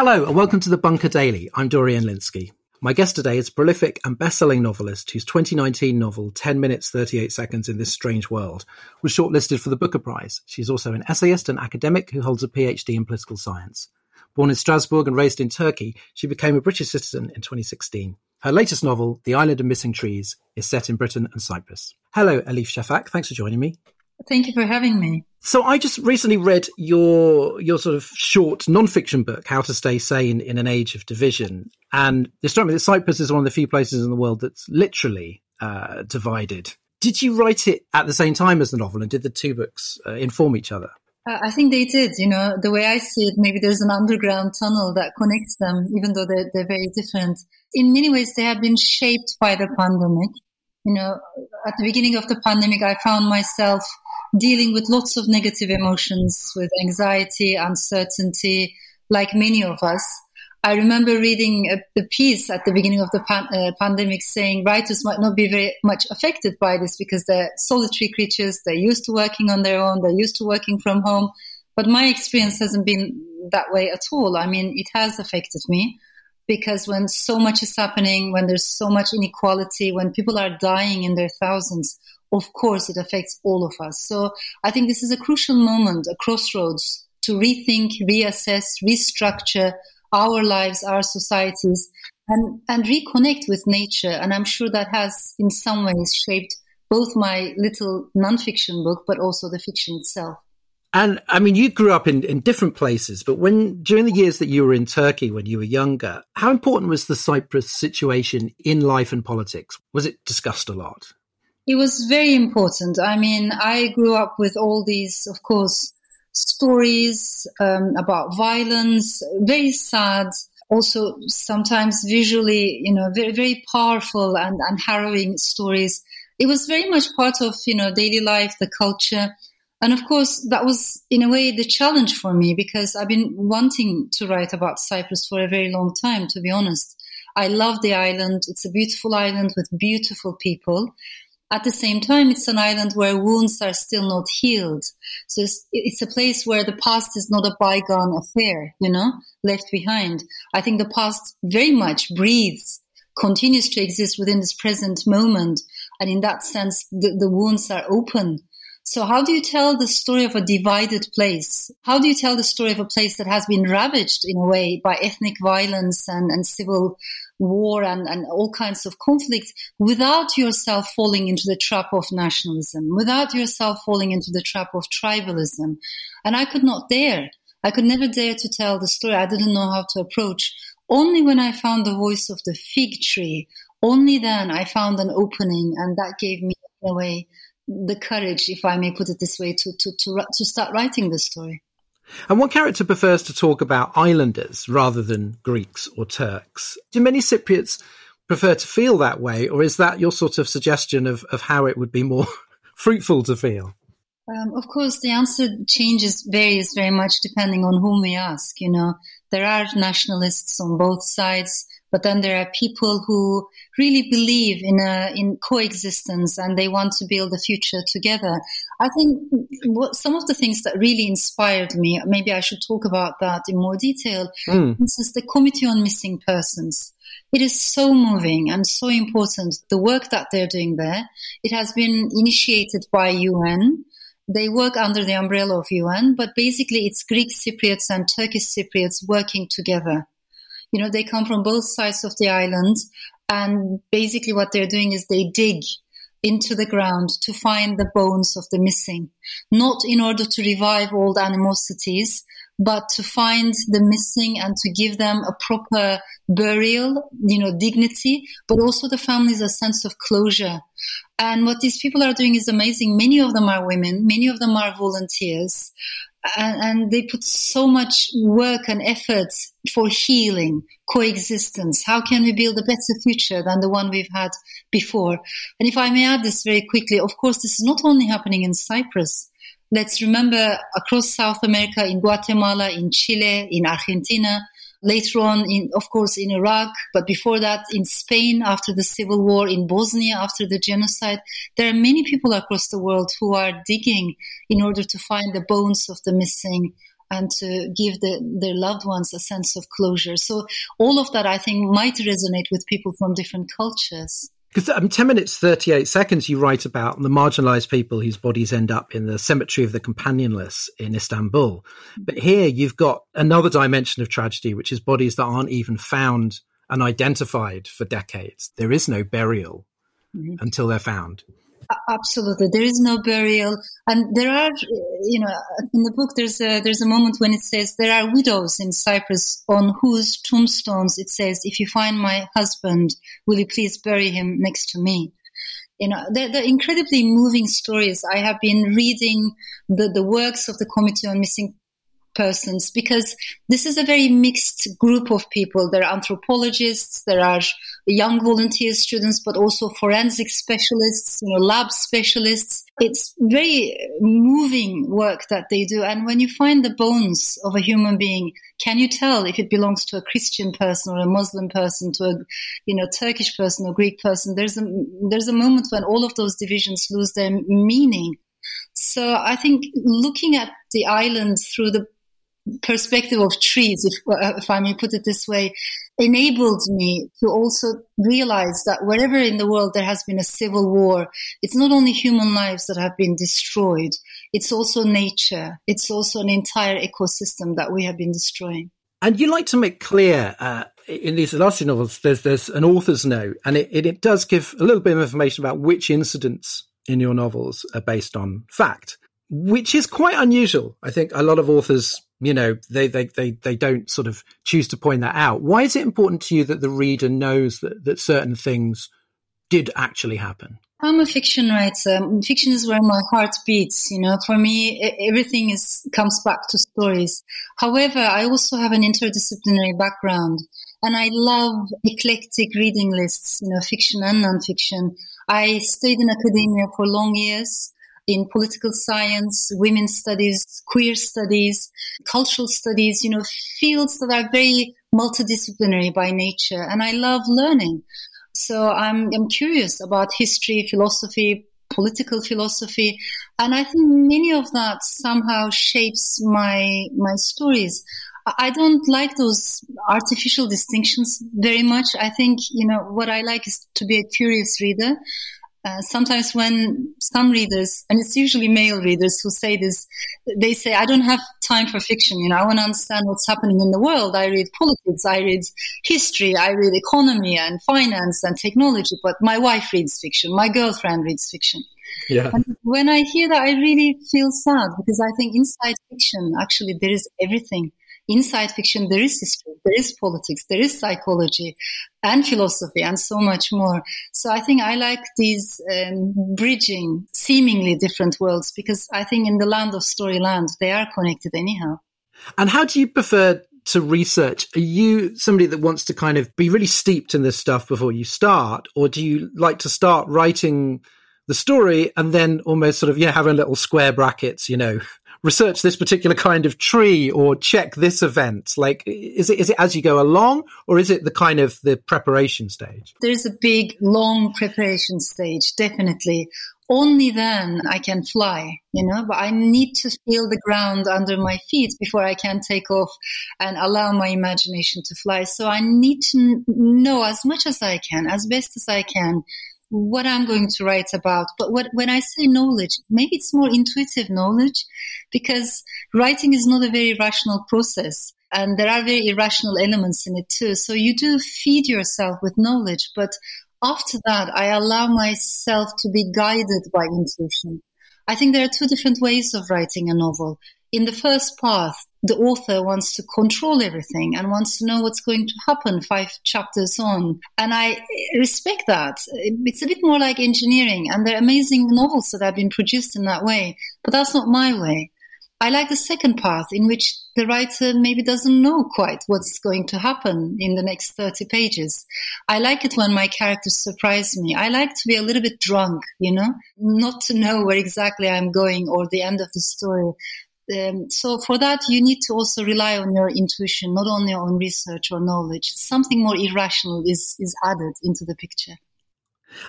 Hello and welcome to the Bunker Daily. I'm Dorian Lynskey. My guest today is prolific and best-selling novelist whose 2019 novel 10 minutes 38 seconds in this strange world was shortlisted for the Booker Prize. She's also an essayist and academic who holds a PhD in political science. Born in Strasbourg and raised in Turkey, she became a British citizen in 2016. Her latest novel, The Island of Missing Trees, is set in Britain and Cyprus. Hello, Elif Shafak. Thanks for joining me. Thank you for having me. So I just recently read your your sort of short non-fiction book, How to Stay Sane in an Age of Division, and it struck me that Cyprus is one of the few places in the world that's literally uh, divided. Did you write it at the same time as the novel, and did the two books uh, inform each other? Uh, I think they did. You know, the way I see it, maybe there's an underground tunnel that connects them, even though they're, they're very different. In many ways, they have been shaped by the pandemic. You know, at the beginning of the pandemic, I found myself dealing with lots of negative emotions, with anxiety, uncertainty, like many of us. I remember reading a, a piece at the beginning of the pan, uh, pandemic saying writers might not be very much affected by this because they're solitary creatures. They're used to working on their own. They're used to working from home. But my experience hasn't been that way at all. I mean, it has affected me because when so much is happening, when there's so much inequality, when people are dying in their thousands, of course it affects all of us. So I think this is a crucial moment, a crossroads to rethink, reassess, restructure our lives, our societies, and, and reconnect with nature. And I'm sure that has in some ways shaped both my little nonfiction book, but also the fiction itself. And I mean, you grew up in, in different places, but when during the years that you were in Turkey when you were younger, how important was the Cyprus situation in life and politics? Was it discussed a lot? It was very important. I mean, I grew up with all these, of course, stories um, about violence, very sad, also sometimes visually, you know, very, very powerful and, and harrowing stories. It was very much part of, you know, daily life, the culture. And of course, that was in a way the challenge for me because I've been wanting to write about Cyprus for a very long time, to be honest. I love the island. It's a beautiful island with beautiful people. At the same time, it's an island where wounds are still not healed. So it's, it's, a place where the past is not a bygone affair, you know, left behind. I think the past very much breathes, continues to exist within this present moment. And in that sense, the, the wounds are open. So how do you tell the story of a divided place? How do you tell the story of a place that has been ravaged in a way by ethnic violence and, and civil war and, and all kinds of conflicts without yourself falling into the trap of nationalism, without yourself falling into the trap of tribalism. And I could not dare. I could never dare to tell the story. I didn't know how to approach. Only when I found the voice of the fig tree, only then I found an opening and that gave me in a way the courage, if I may put it this way, to, to, to, to start writing the story. And what character prefers to talk about islanders rather than Greeks or Turks? Do many Cypriots prefer to feel that way, or is that your sort of suggestion of, of how it would be more fruitful to feel? Um, of course, the answer changes, varies very much depending on whom we ask. You know, there are nationalists on both sides. But then there are people who really believe in a, in coexistence and they want to build a future together. I think what, some of the things that really inspired me, maybe I should talk about that in more detail. Mm. This is the Committee on Missing Persons. It is so moving and so important. The work that they're doing there. It has been initiated by UN. They work under the umbrella of UN, but basically it's Greek Cypriots and Turkish Cypriots working together. You know, they come from both sides of the island and basically what they're doing is they dig into the ground to find the bones of the missing, not in order to revive old animosities, but to find the missing and to give them a proper burial, you know, dignity, but also the families a sense of closure. And what these people are doing is amazing. Many of them are women, many of them are volunteers and, and, they put so much work and effort for healing, coexistence. How can we build a better future than the one we've had before? And if I may add this very quickly, of course, this is not only happening in Cyprus. Let's remember across South America, in Guatemala, in Chile, in Argentina, later on in, of course, in Iraq, but before that in Spain after the civil war, in Bosnia after the genocide. There are many people across the world who are digging in order to find the bones of the missing and to give the, their loved ones a sense of closure. So all of that, I think, might resonate with people from different cultures. Because um, 10 minutes, 38 seconds, you write about the marginalized people whose bodies end up in the cemetery of the companionless in Istanbul. But here you've got another dimension of tragedy, which is bodies that aren't even found and identified for decades. There is no burial mm-hmm. until they're found. Absolutely, there is no burial, and there are, you know, in the book there's a there's a moment when it says there are widows in Cyprus on whose tombstones it says, "If you find my husband, will you please bury him next to me?" You know, they're, they're incredibly moving stories. I have been reading the the works of the Committee on Missing persons because this is a very mixed group of people. There are anthropologists, there are young volunteer students, but also forensic specialists, you know, lab specialists. It's very moving work that they do. And when you find the bones of a human being, can you tell if it belongs to a Christian person or a Muslim person, to a, you know, Turkish person or Greek person? There's a, there's a moment when all of those divisions lose their meaning. So I think looking at the island through the perspective of trees, if, uh, if I may put it this way, enabled me to also realize that wherever in the world there has been a civil war, it's not only human lives that have been destroyed, it's also nature. It's also an entire ecosystem that we have been destroying. And you like to make clear uh, in these last two novels, there's there's an author's note, and it, it, it does give a little bit of information about which incidents in your novels are based on fact, which is quite unusual. I think a lot of authors you know they, they they they don't sort of choose to point that out. Why is it important to you that the reader knows that, that certain things did actually happen? I'm a fiction writer. Fiction is where my heart beats you know. For me everything is comes back to stories. However i also have an interdisciplinary background and i love eclectic reading lists you know fiction and nonfiction. I stayed in academia for long years in political science, women's studies, queer studies, cultural studies, you know, fields that are very multidisciplinary by nature. And I love learning. So I'm, I'm curious about history, philosophy, political philosophy. And I think many of that somehow shapes my, my stories. I don't like those artificial distinctions very much. I think, you know, what I like is to be a curious reader. Uh, sometimes when some readers, and it's usually male readers who say this, they say, I don't have time for fiction. You know, I want to understand what's happening in the world. I read politics, I read history, I read economy and finance and technology, but my wife reads fiction. My girlfriend reads fiction. Yeah. And when I hear that, I really feel sad because I think inside fiction, actually, there is everything inside fiction, there is history, there is politics, there is psychology and philosophy and so much more. So I think I like these um, bridging seemingly different worlds because I think in the land of storyland, they are connected anyhow. And how do you prefer to research? Are you somebody that wants to kind of be really steeped in this stuff before you start? Or do you like to start writing the story and then almost sort of, yeah, having little square brackets, you know, research this particular kind of tree or check this event? Like, is it is it as you go along, or is it the kind of the preparation stage? There's a big, long preparation stage, definitely. Only then I can fly, you know, but I need to feel the ground under my feet before I can take off and allow my imagination to fly. So I need to know as much as I can, as best as I can, what I'm going to write about. But what, when I say knowledge, maybe it's more intuitive knowledge because writing is not a very rational process. And there are very irrational elements in it too. So you do feed yourself with knowledge, but after that, I allow myself to be guided by intuition. I think there are two different ways of writing a novel. In the first path, the author wants to control everything and wants to know what's going to happen five chapters on. And I respect that. It's a bit more like engineering and there are amazing novels that have been produced in that way, but that's not my way. I like the second path in which the writer maybe doesn't know quite what's going to happen in the next 30 pages. I like it when my characters surprise me. I like to be a little bit drunk, you know, not to know where exactly I'm going or the end of the story. Um, so for that, you need to also rely on your intuition, not only on research or knowledge. Something more irrational is, is added into the picture.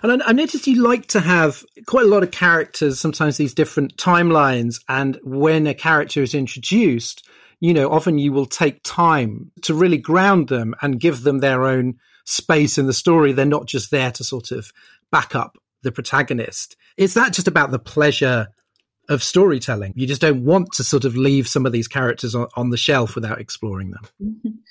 And I, noticed you like to have quite a lot of characters, sometimes these different timelines. And when a character is introduced, you know, often you will take time to really ground them and give them their own space in the story. They're not just there to sort of back up the protagonist. Is that just about the pleasure of storytelling? You just don't want to sort of leave some of these characters on, on the shelf without exploring them.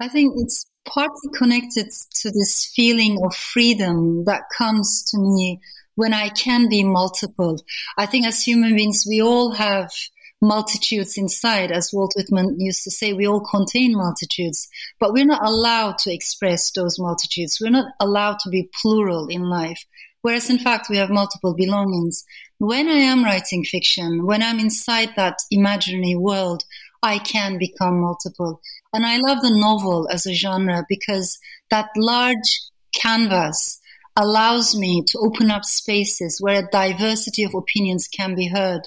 I think it's partly connected to this feeling of freedom that comes to me when I can be multiple. I think as human beings, we all have multitudes inside, as Walt Whitman used to say, we all contain multitudes, but we're not allowed to express those multitudes. We're not allowed to be plural in life. Whereas in fact, we have multiple belongings. When I am writing fiction, when I'm inside that imaginary world, I can become multiple. And I love the novel as a genre because that large canvas allows me to open up spaces where a diversity of opinions can be heard.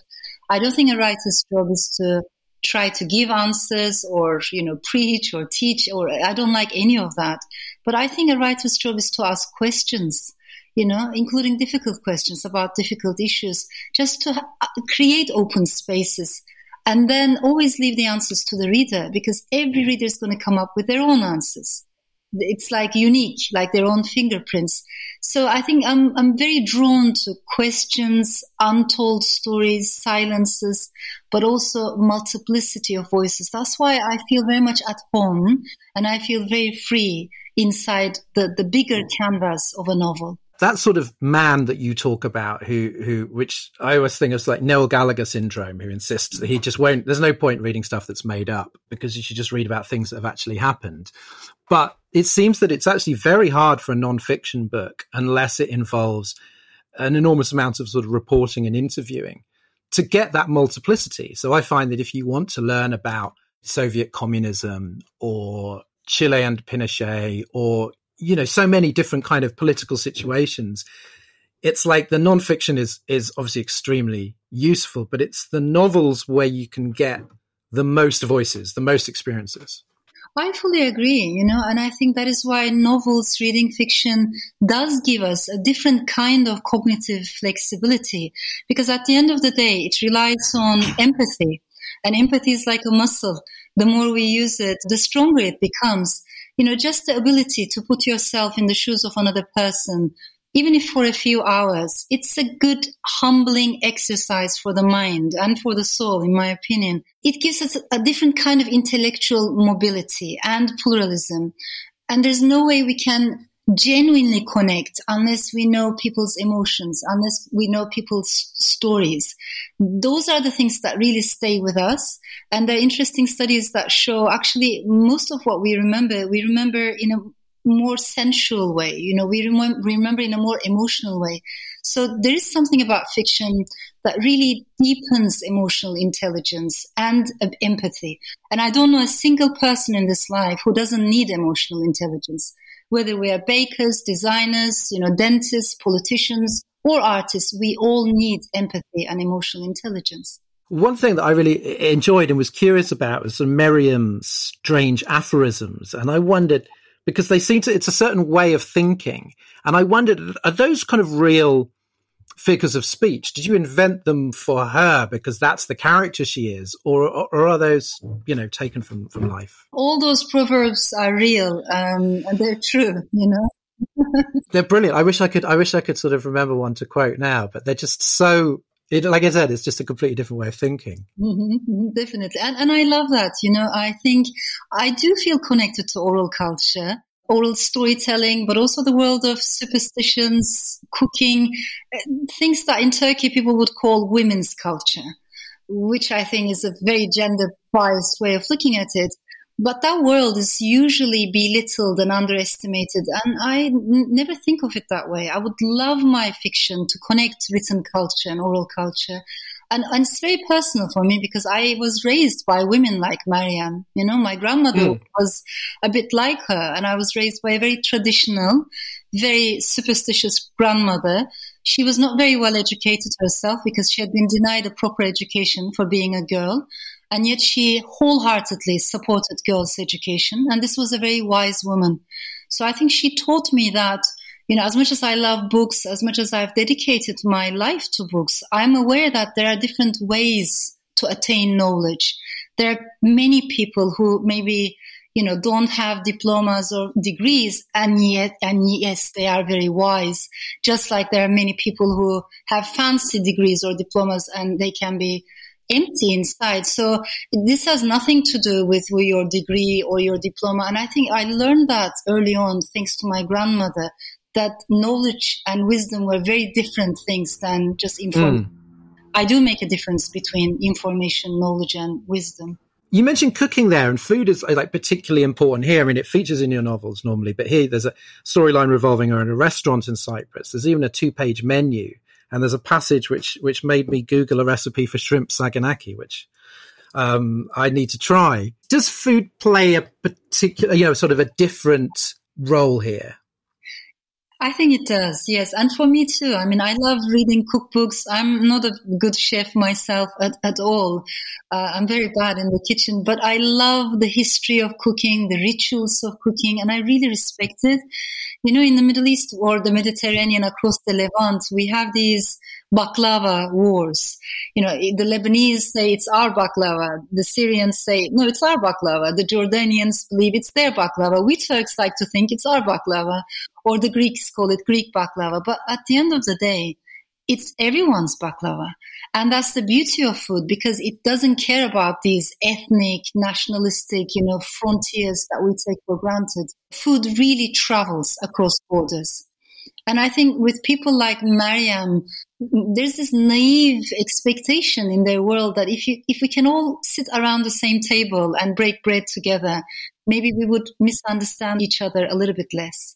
I don't think a writer's job is to try to give answers or, you know, preach or teach or I don't like any of that. But I think a writer's job is to ask questions, you know, including difficult questions about difficult issues, just to uh, create open spaces and then always leave the answers to the reader because every reader is going to come up with their own answers. It's like unique, like their own fingerprints. So I think I'm, I'm very drawn to questions, untold stories, silences, but also multiplicity of voices. That's why I feel very much at home and I feel very free inside the, the bigger canvas of a novel that sort of man that you talk about, who who which I always think of like Noel Gallagher syndrome, who insists that he just won't. There's no point reading stuff that's made up because you should just read about things that have actually happened. But it seems that it's actually very hard for a non-fiction book unless it involves an enormous amount of sort of reporting and interviewing to get that multiplicity. So I find that if you want to learn about Soviet communism or Chile and Pinochet or you know, so many different kind of political situations. It's like the nonfiction is, is obviously extremely useful, but it's the novels where you can get the most voices, the most experiences. I fully agree, you know, and I think that is why novels, reading fiction does give us a different kind of cognitive flexibility because at the end of the day, it relies on empathy and empathy is like a muscle. The more we use it, the stronger it becomes you know, just the ability to put yourself in the shoes of another person, even if for a few hours, it's a good humbling exercise for the mind and for the soul, in my opinion. It gives us a different kind of intellectual mobility and pluralism. And there's no way we can genuinely connect unless we know people's emotions, unless we know people's stories. Those are the things that really stay with us. And there are interesting studies that show actually most of what we remember, we remember in a more sensual way. You know, we remember, remember in a more emotional way. So there is something about fiction that really deepens emotional intelligence and uh, empathy. And I don't know a single person in this life who doesn't need emotional intelligence whether we are bakers, designers, you know, dentists, politicians, or artists, we all need empathy and emotional intelligence. One thing that I really enjoyed and was curious about was Mariam's strange aphorisms. And I wondered, because they seem to, it's a certain way of thinking. And I wondered, are those kind of real figures of speech? Did you invent them for her because that's the character she is, or, or are those you know taken from from life? All those proverbs are real um, and they're true. You know. they're brilliant. I wish I could. I wish I could sort of remember one to quote now, but they're just so. It, like I said, it's just a completely different way of thinking. Mm-hmm, mm-hmm, definitely, and and I love that. You know, I think I do feel connected to oral culture, oral storytelling, but also the world of superstitions, cooking, uh, things that in Turkey people would call women's culture, which I think is a very gender biased way of looking at it. But that world is usually belittled and underestimated. And I n- never think of it that way. I would love my fiction to connect written culture and oral culture. And, and it's very personal for me because I was raised by women like Mariam. You know, my grandmother mm. was a bit like her, and I was raised by a very traditional, very superstitious grandmother. She was not very well educated herself because she had been denied a proper education for being a girl and yet she wholeheartedly supported girls' education. And this was a very wise woman. So I think she taught me that, you know, as much as I love books, as much as I've dedicated my life to books, I'm aware that there are different ways to attain knowledge. There are many people who maybe, you know, don't have diplomas or degrees and yet, and yes, they are very wise. Just like there are many people who have fancy degrees or diplomas and they can be empty inside. So this has nothing to do with your degree or your diploma. And I think I learned that early on, thanks to my grandmother, that knowledge and wisdom were very different things than just information. Mm. I do make a difference between information, knowledge, and wisdom. You mentioned cooking there, and food is like particularly important here. I mean, it features in your novels normally, but here there's a storyline revolving around a restaurant in Cyprus. There's even a two-page menu and there's a passage which which made me Google a recipe for shrimp saganaki, which um, I need to try. Does food play a particular, you know, sort of a different role here? I think it does, yes. And for me too. I mean, I love reading cookbooks. I'm not a good chef myself at, at all. Uh, I'm very bad in the kitchen, but I love the history of cooking, the rituals of cooking, and I really respect it. You know, in the Middle East or the Mediterranean across the Levant, we have these baklava wars. You know, the Lebanese say it's our baklava. The Syrians say, no, it's our baklava. The Jordanians believe it's their baklava. We Turks like to think it's our baklava or the Greeks call it Greek baklava. But at the end of the day, it's everyone's baklava. And that's the beauty of food because it doesn't care about these ethnic, nationalistic, you know, frontiers that we take for granted. Food really travels across borders. And I think with people like Mariam, there's this naive expectation in their world that if you, if we can all sit around the same table and break bread together, maybe we would misunderstand each other a little bit less.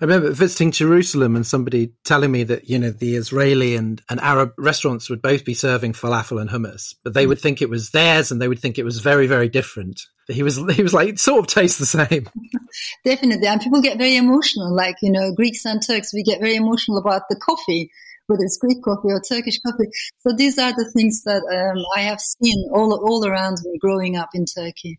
I remember visiting Jerusalem and somebody telling me that, you know, the Israeli and, and Arab restaurants would both be serving falafel and hummus, but they would think it was theirs and they would think it was very, very different. He was, he was like, it sort of tastes the same. Definitely. And people get very emotional. Like, you know, Greeks and Turks, we get very emotional about the coffee, whether it's Greek coffee or Turkish coffee. So these are the things that um, I have seen all, all around me growing up in Turkey.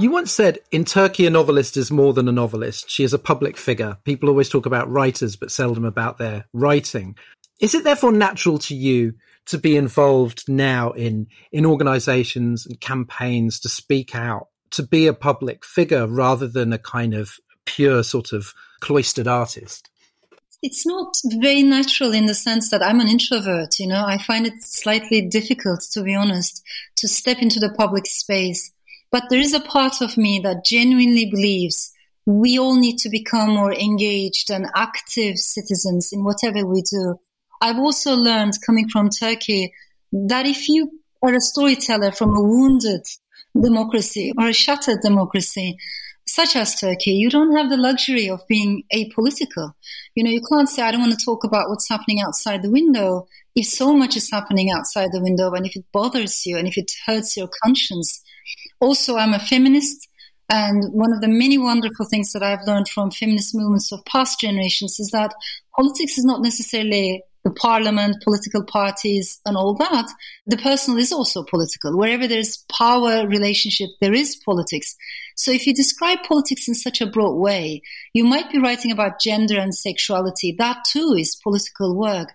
You once said, in Turkey, a novelist is more than a novelist. She is a public figure. People always talk about writers, but seldom about their writing. Is it therefore natural to you to be involved now in, in organizations and campaigns to speak out, to be a public figure rather than a kind of pure sort of cloistered artist? it's not very natural in the sense that I'm an introvert, you know. I find it slightly difficult, to be honest, to step into the public space. But there is a part of me that genuinely believes we all need to become more engaged and active citizens in whatever we do. I've also learned coming from Turkey that if you are a storyteller from a wounded democracy or a shattered democracy, such as Turkey, you don't have the luxury of being apolitical. You know, you can't say, I don't want to talk about what's happening outside the window if so much is happening outside the window and if it bothers you and if it hurts your conscience. Also, I'm a feminist. And one of the many wonderful things that I've learned from feminist movements of past generations is that politics is not necessarily the parliament, political parties, and all that. The personal is also political. Wherever there's power relationship, there is politics. So if you describe politics in such a broad way, you might be writing about gender and sexuality. That too is political work.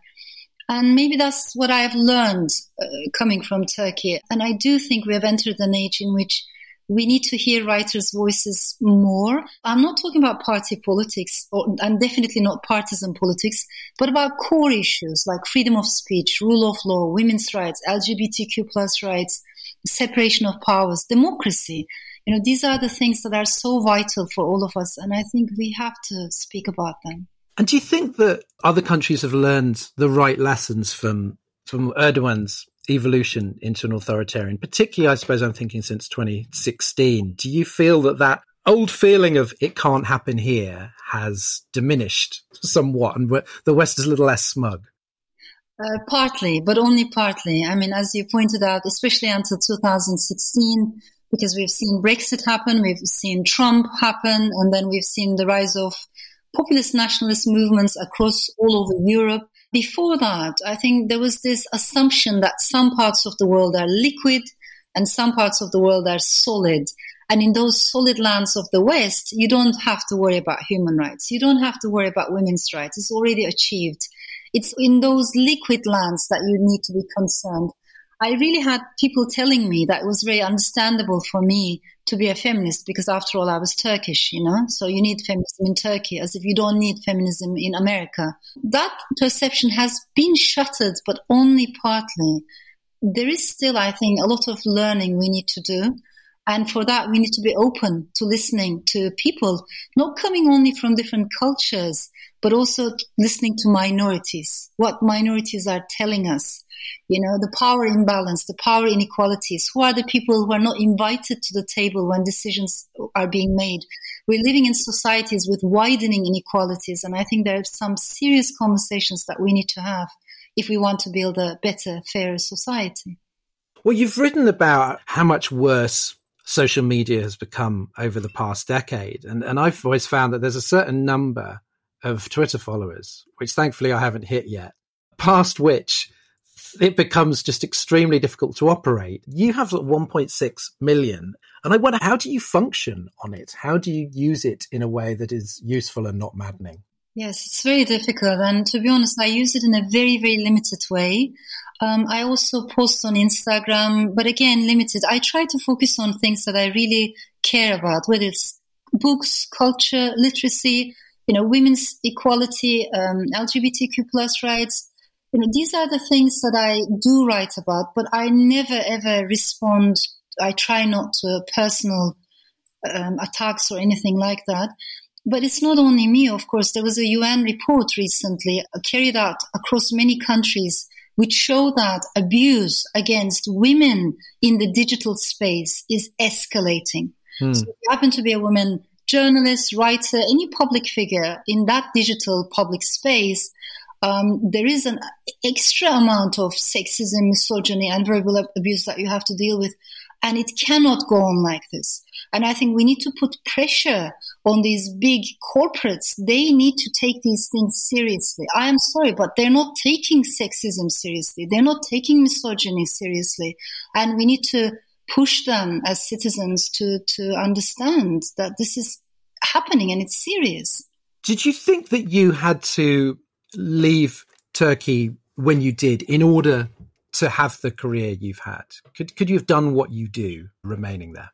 And maybe that's what I have learned uh, coming from Turkey. And I do think we have entered an age in which we need to hear writers' voices more. I'm not talking about party politics, or, and definitely not partisan politics, but about core issues like freedom of speech, rule of law, women's rights, LGBTQ plus rights, separation of powers, democracy. You know, these are the things that are so vital for all of us, and I think we have to speak about them. And do you think that other countries have learned the right lessons from from Erdogan's evolution into an authoritarian? Particularly, I suppose I'm thinking since 2016. Do you feel that that old feeling of it can't happen here has diminished somewhat, and the West is a little less smug? Uh, partly, but only partly. I mean, as you pointed out, especially until 2016, because we've seen Brexit happen, we've seen Trump happen, and then we've seen the rise of populist nationalist movements across all over Europe. Before that, I think there was this assumption that some parts of the world are liquid and some parts of the world are solid. And in those solid lands of the West, you don't have to worry about human rights. You don't have to worry about women's rights. It's already achieved. It's in those liquid lands that you need to be concerned. I really had people telling me that it was very understandable for me to be a feminist because after all I was Turkish, you know. So you need feminism in Turkey as if you don't need feminism in America. That perception has been shattered, but only partly. There is still, I think, a lot of learning we need to do. And for that, we need to be open to listening to people, not coming only from different cultures, but also listening to minorities, what minorities are telling us you know, the power imbalance, the power inequalities. Who are the people who are not invited to the table when decisions are being made? We're living in societies with widening inequalities. And I think there are some serious conversations that we need to have if we want to build a better, fairer society. Well, you've written about how much worse social media has become over the past decade. And, and I've always found that there's a certain number of Twitter followers, which thankfully I haven't hit yet, past which it becomes just extremely difficult to operate. You have 1.6 million. And I wonder, how do you function on it? How do you use it in a way that is useful and not maddening? Yes, it's very difficult. And to be honest, I use it in a very, very limited way. Um, I also post on Instagram, but again, limited. I try to focus on things that I really care about, whether it's books, culture, literacy, you know, women's equality, um, LGBTQ plus rights, you know, these are the things that I do write about, but I never ever respond. I try not to personal um, attacks or anything like that. But it's not only me, of course. There was a UN report recently uh, carried out across many countries which show that abuse against women in the digital space is escalating. Hmm. So if you happen to be a woman journalist, writer, any public figure in that digital public space, um, there is an extra amount of sexism, misogyny, and verbal abuse that you have to deal with. And it cannot go on like this. And I think we need to put pressure on these big corporates. They need to take these things seriously. I am sorry, but they're not taking sexism seriously. They're not taking misogyny seriously. And we need to push them as citizens to, to understand that this is happening and it's serious. Did you think that you had to leave Turkey when you did in order to have the career you've had? Could could you have done what you do remaining there?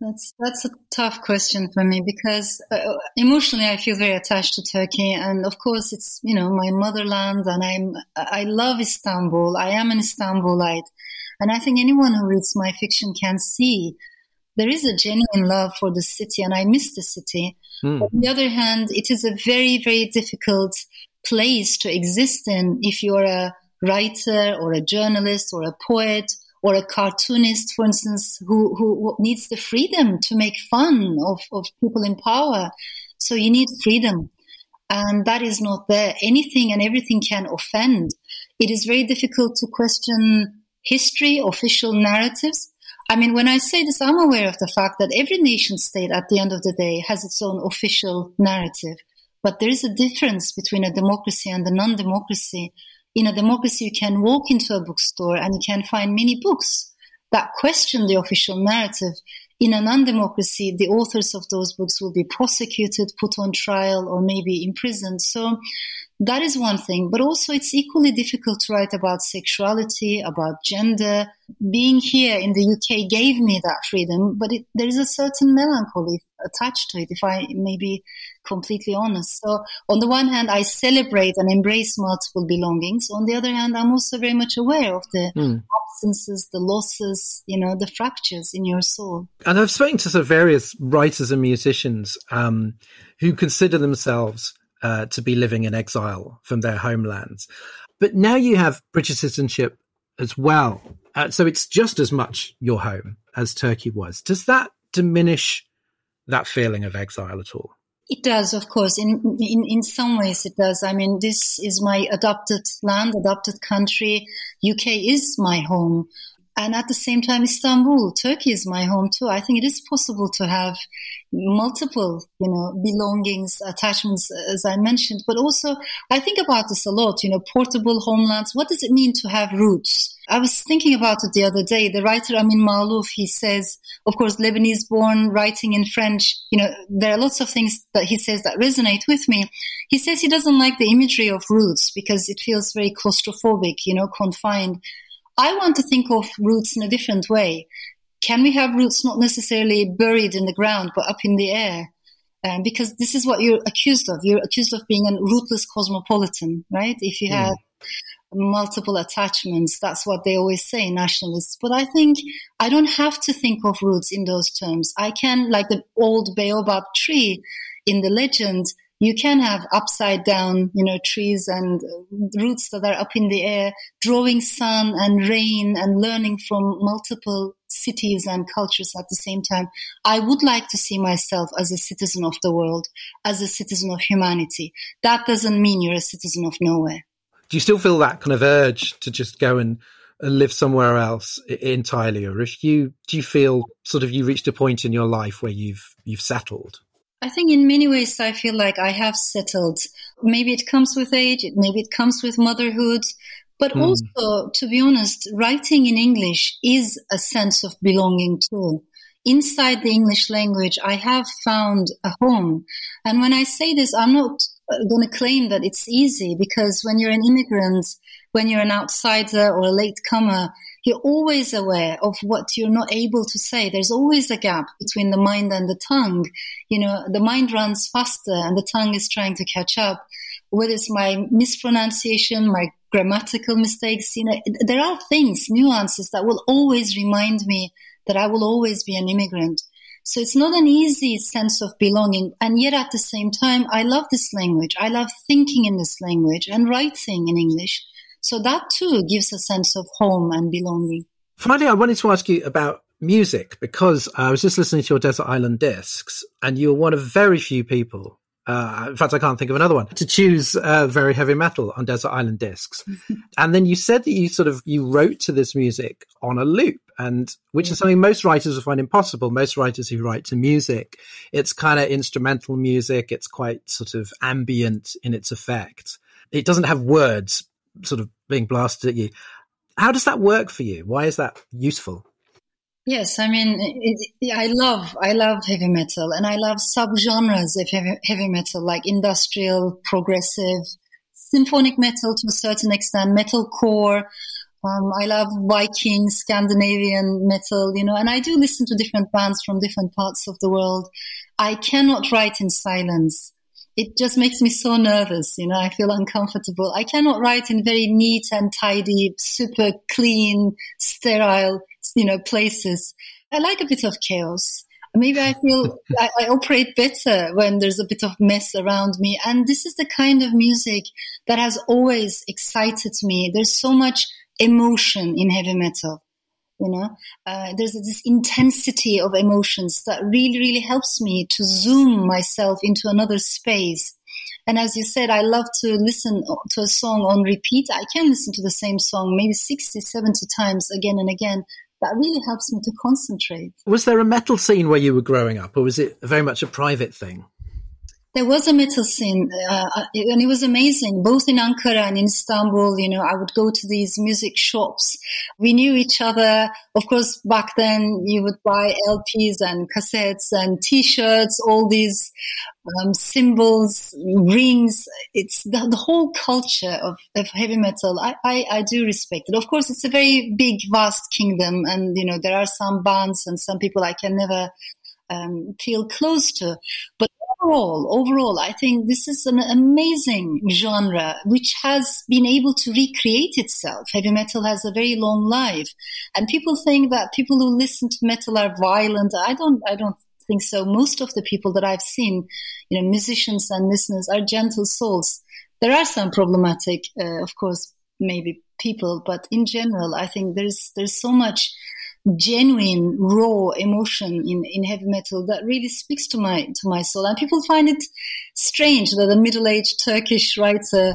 That's that's a tough question for me because uh, emotionally I feel very attached to Turkey, and of course it's you know my motherland, and I'm I love Istanbul. I am an Istanbulite, and I think anyone who reads my fiction can see there is a genuine love for the city and I miss the city. Mm. On the other hand, it is a very, very difficult place to exist in if you're a writer or a journalist or a poet or a cartoonist, for instance, who, who needs the freedom to make fun of, of people in power. So you need freedom. And that is not there. Anything and everything can offend. It is very difficult to question history, official narratives. I mean, when I say this, I'm aware of the fact that every nation state at the end of the day has its own official narrative. But there is a difference between a democracy and a non-democracy. In a democracy, you can walk into a bookstore and you can find many books that question the official narrative. In a non-democracy, the authors of those books will be prosecuted, put on trial, or maybe imprisoned. So that is one thing, but also it's equally difficult to write about sexuality, about gender. Being here in the UK gave me that freedom, but it, there is a certain melancholy attached to it, if I may be completely honest. So on the one hand, I celebrate and embrace multiple belongings. On the other hand, I'm also very much aware of the mm. absences, the losses, you know, the fractures in your soul. And I've spoken to sort of various writers and musicians um, who consider themselves uh, to be living in exile from their homelands. But now you have British citizenship as well. Uh, so it's just as much your home as Turkey was. Does that diminish that feeling of exile at all? It does, of course. In, in, in some ways, it does. I mean, this is my adopted land, adopted country. UK is my home. And at the same time, Istanbul, Turkey is my home too. I think it is possible to have multiple, you know, belongings, attachments, as I mentioned. But also, I think about this a lot, you know, portable homelands. What does it mean to have roots? I was thinking about it the other day. The writer Amin Maalouf he says, of course, Lebanese born, writing in French, you know, there are lots of things that he says that resonate with me. He says he doesn't like the imagery of roots because it feels very claustrophobic, you know, confined. I want to think of roots in a different way. Can we have roots not necessarily buried in the ground, but up in the air? Um, because this is what you're accused of. You're accused of being a rootless cosmopolitan, right? If you have multiple attachments, that's what they always say, nationalists. But I think I don't have to think of roots in those terms. I can, like the old baobab tree in the legend, you can have upside down, you know, trees and uh, roots that are up in the air, drawing sun and rain and learning from multiple cities and cultures at the same time. I would like to see myself as a citizen of the world, as a citizen of humanity. That doesn't mean you're a citizen of nowhere. Do you still feel that kind of urge to just go and live somewhere else entirely, or if you do you feel sort of you reached a point in your life where you've you've settled? I think in many ways I feel like I have settled. Maybe it comes with age, maybe it comes with motherhood, but mm. also, to be honest, writing in English is a sense of belonging too. Inside the English language, I have found a home. And when I say this, I'm not uh, going to claim that it's easy because when you're an immigrant, when you're an outsider or a latecomer, you're always aware of what you're not able to say. There's always a gap between the mind and the tongue. You know, the mind runs faster and the tongue is trying to catch up. Whether it's my mispronunciation, my grammatical mistakes, you know, there are things, nuances that will always remind me that I will always be an immigrant. So it's not an easy sense of belonging. And yet at the same time, I love this language. I love thinking in this language and writing in English. So that too gives a sense of home and belonging. Finally, I wanted to ask you about music because I was just listening to your Desert Island discs and you're one of very few people. Uh, in fact, I can't think of another one to choose uh, very heavy metal on Desert Island discs. and then you said that you sort of you wrote to this music on a loop, and which is something most writers would find impossible. Most writers who write to music, it's kind of instrumental music. It's quite sort of ambient in its effect. It doesn't have words sort of being blasted at you. How does that work for you? Why is that useful? Yes, I mean, it, it, I love I love heavy metal, and I love subgenres of heavy, heavy metal, like industrial, progressive, symphonic metal to a certain extent, metal core. Um, I love Viking, Scandinavian metal, you know, and I do listen to different bands from different parts of the world. I cannot write in silence it just makes me so nervous. You know, I feel uncomfortable. I cannot write in very neat and tidy, super clean, sterile, you know, places. I like a bit of chaos. Maybe I feel I, I, operate better when there's a bit of mess around me. And this is the kind of music that has always excited me. There's so much emotion in heavy metal. You know, uh, there's this intensity of emotions that really, really helps me to zoom myself into another space. And as you said, I love to listen to a song on repeat. I can listen to the same song maybe 60, 70 times again and again that really helps me to concentrate. Was there a metal scene where you were growing up, or was it very much a private thing? There was a metal scene, uh, uh, and it was amazing. Both in Ankara and in Istanbul, you know, I would go to these music shops. We knew each other. Of course, back then you would buy LPs and cassettes and T-shirts, all these um, symbols, rings. It's the, the whole culture of, of heavy metal. I, I, I, do respect it. Of course, it's a very big, vast kingdom, and you know there are some bands and some people I can never um, feel close to. But overall, overall, I think this is an amazing genre which has been able to recreate itself. Heavy metal has a very long life, and people think that people who listen to metal are violent. I don't. I don't think so. Most of the people that I've seen, you know, musicians and listeners are gentle souls. There are some problematic, uh, of course, maybe people, but in general, I think there's there's so much genuine raw emotion in, in heavy metal that really speaks to my to my soul and people find it strange that a middle-aged turkish writer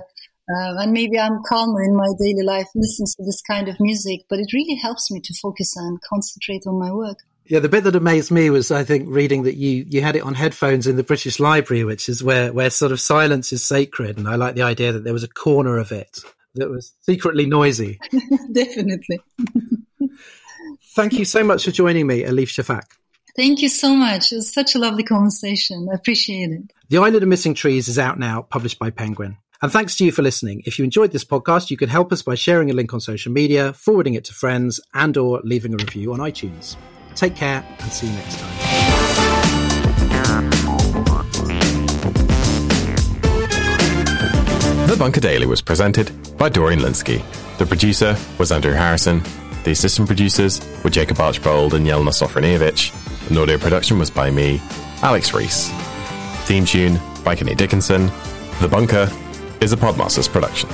uh, and maybe i'm calmer in my daily life listens to this kind of music but it really helps me to focus and concentrate on my work yeah, the bit that amazed me was, I think, reading that you you had it on headphones in the British Library, which is where where sort of silence is sacred, and I like the idea that there was a corner of it that was secretly noisy. Definitely. Thank you so much for joining me, Elif Shafak. Thank you so much. It was such a lovely conversation. I appreciate it. The Island of Missing Trees is out now, published by Penguin. And thanks to you for listening. If you enjoyed this podcast, you can help us by sharing a link on social media, forwarding it to friends, and or leaving a review on iTunes. Take care and see you next time. The Bunker Daily was presented by Dorian Lynskey. The producer was Andrew Harrison. The assistant producers were Jacob Archbold and Jelena Sofronijevic. The audio production was by me, Alex Rees. Theme tune by Kenny Dickinson. The Bunker is a Podmasters production.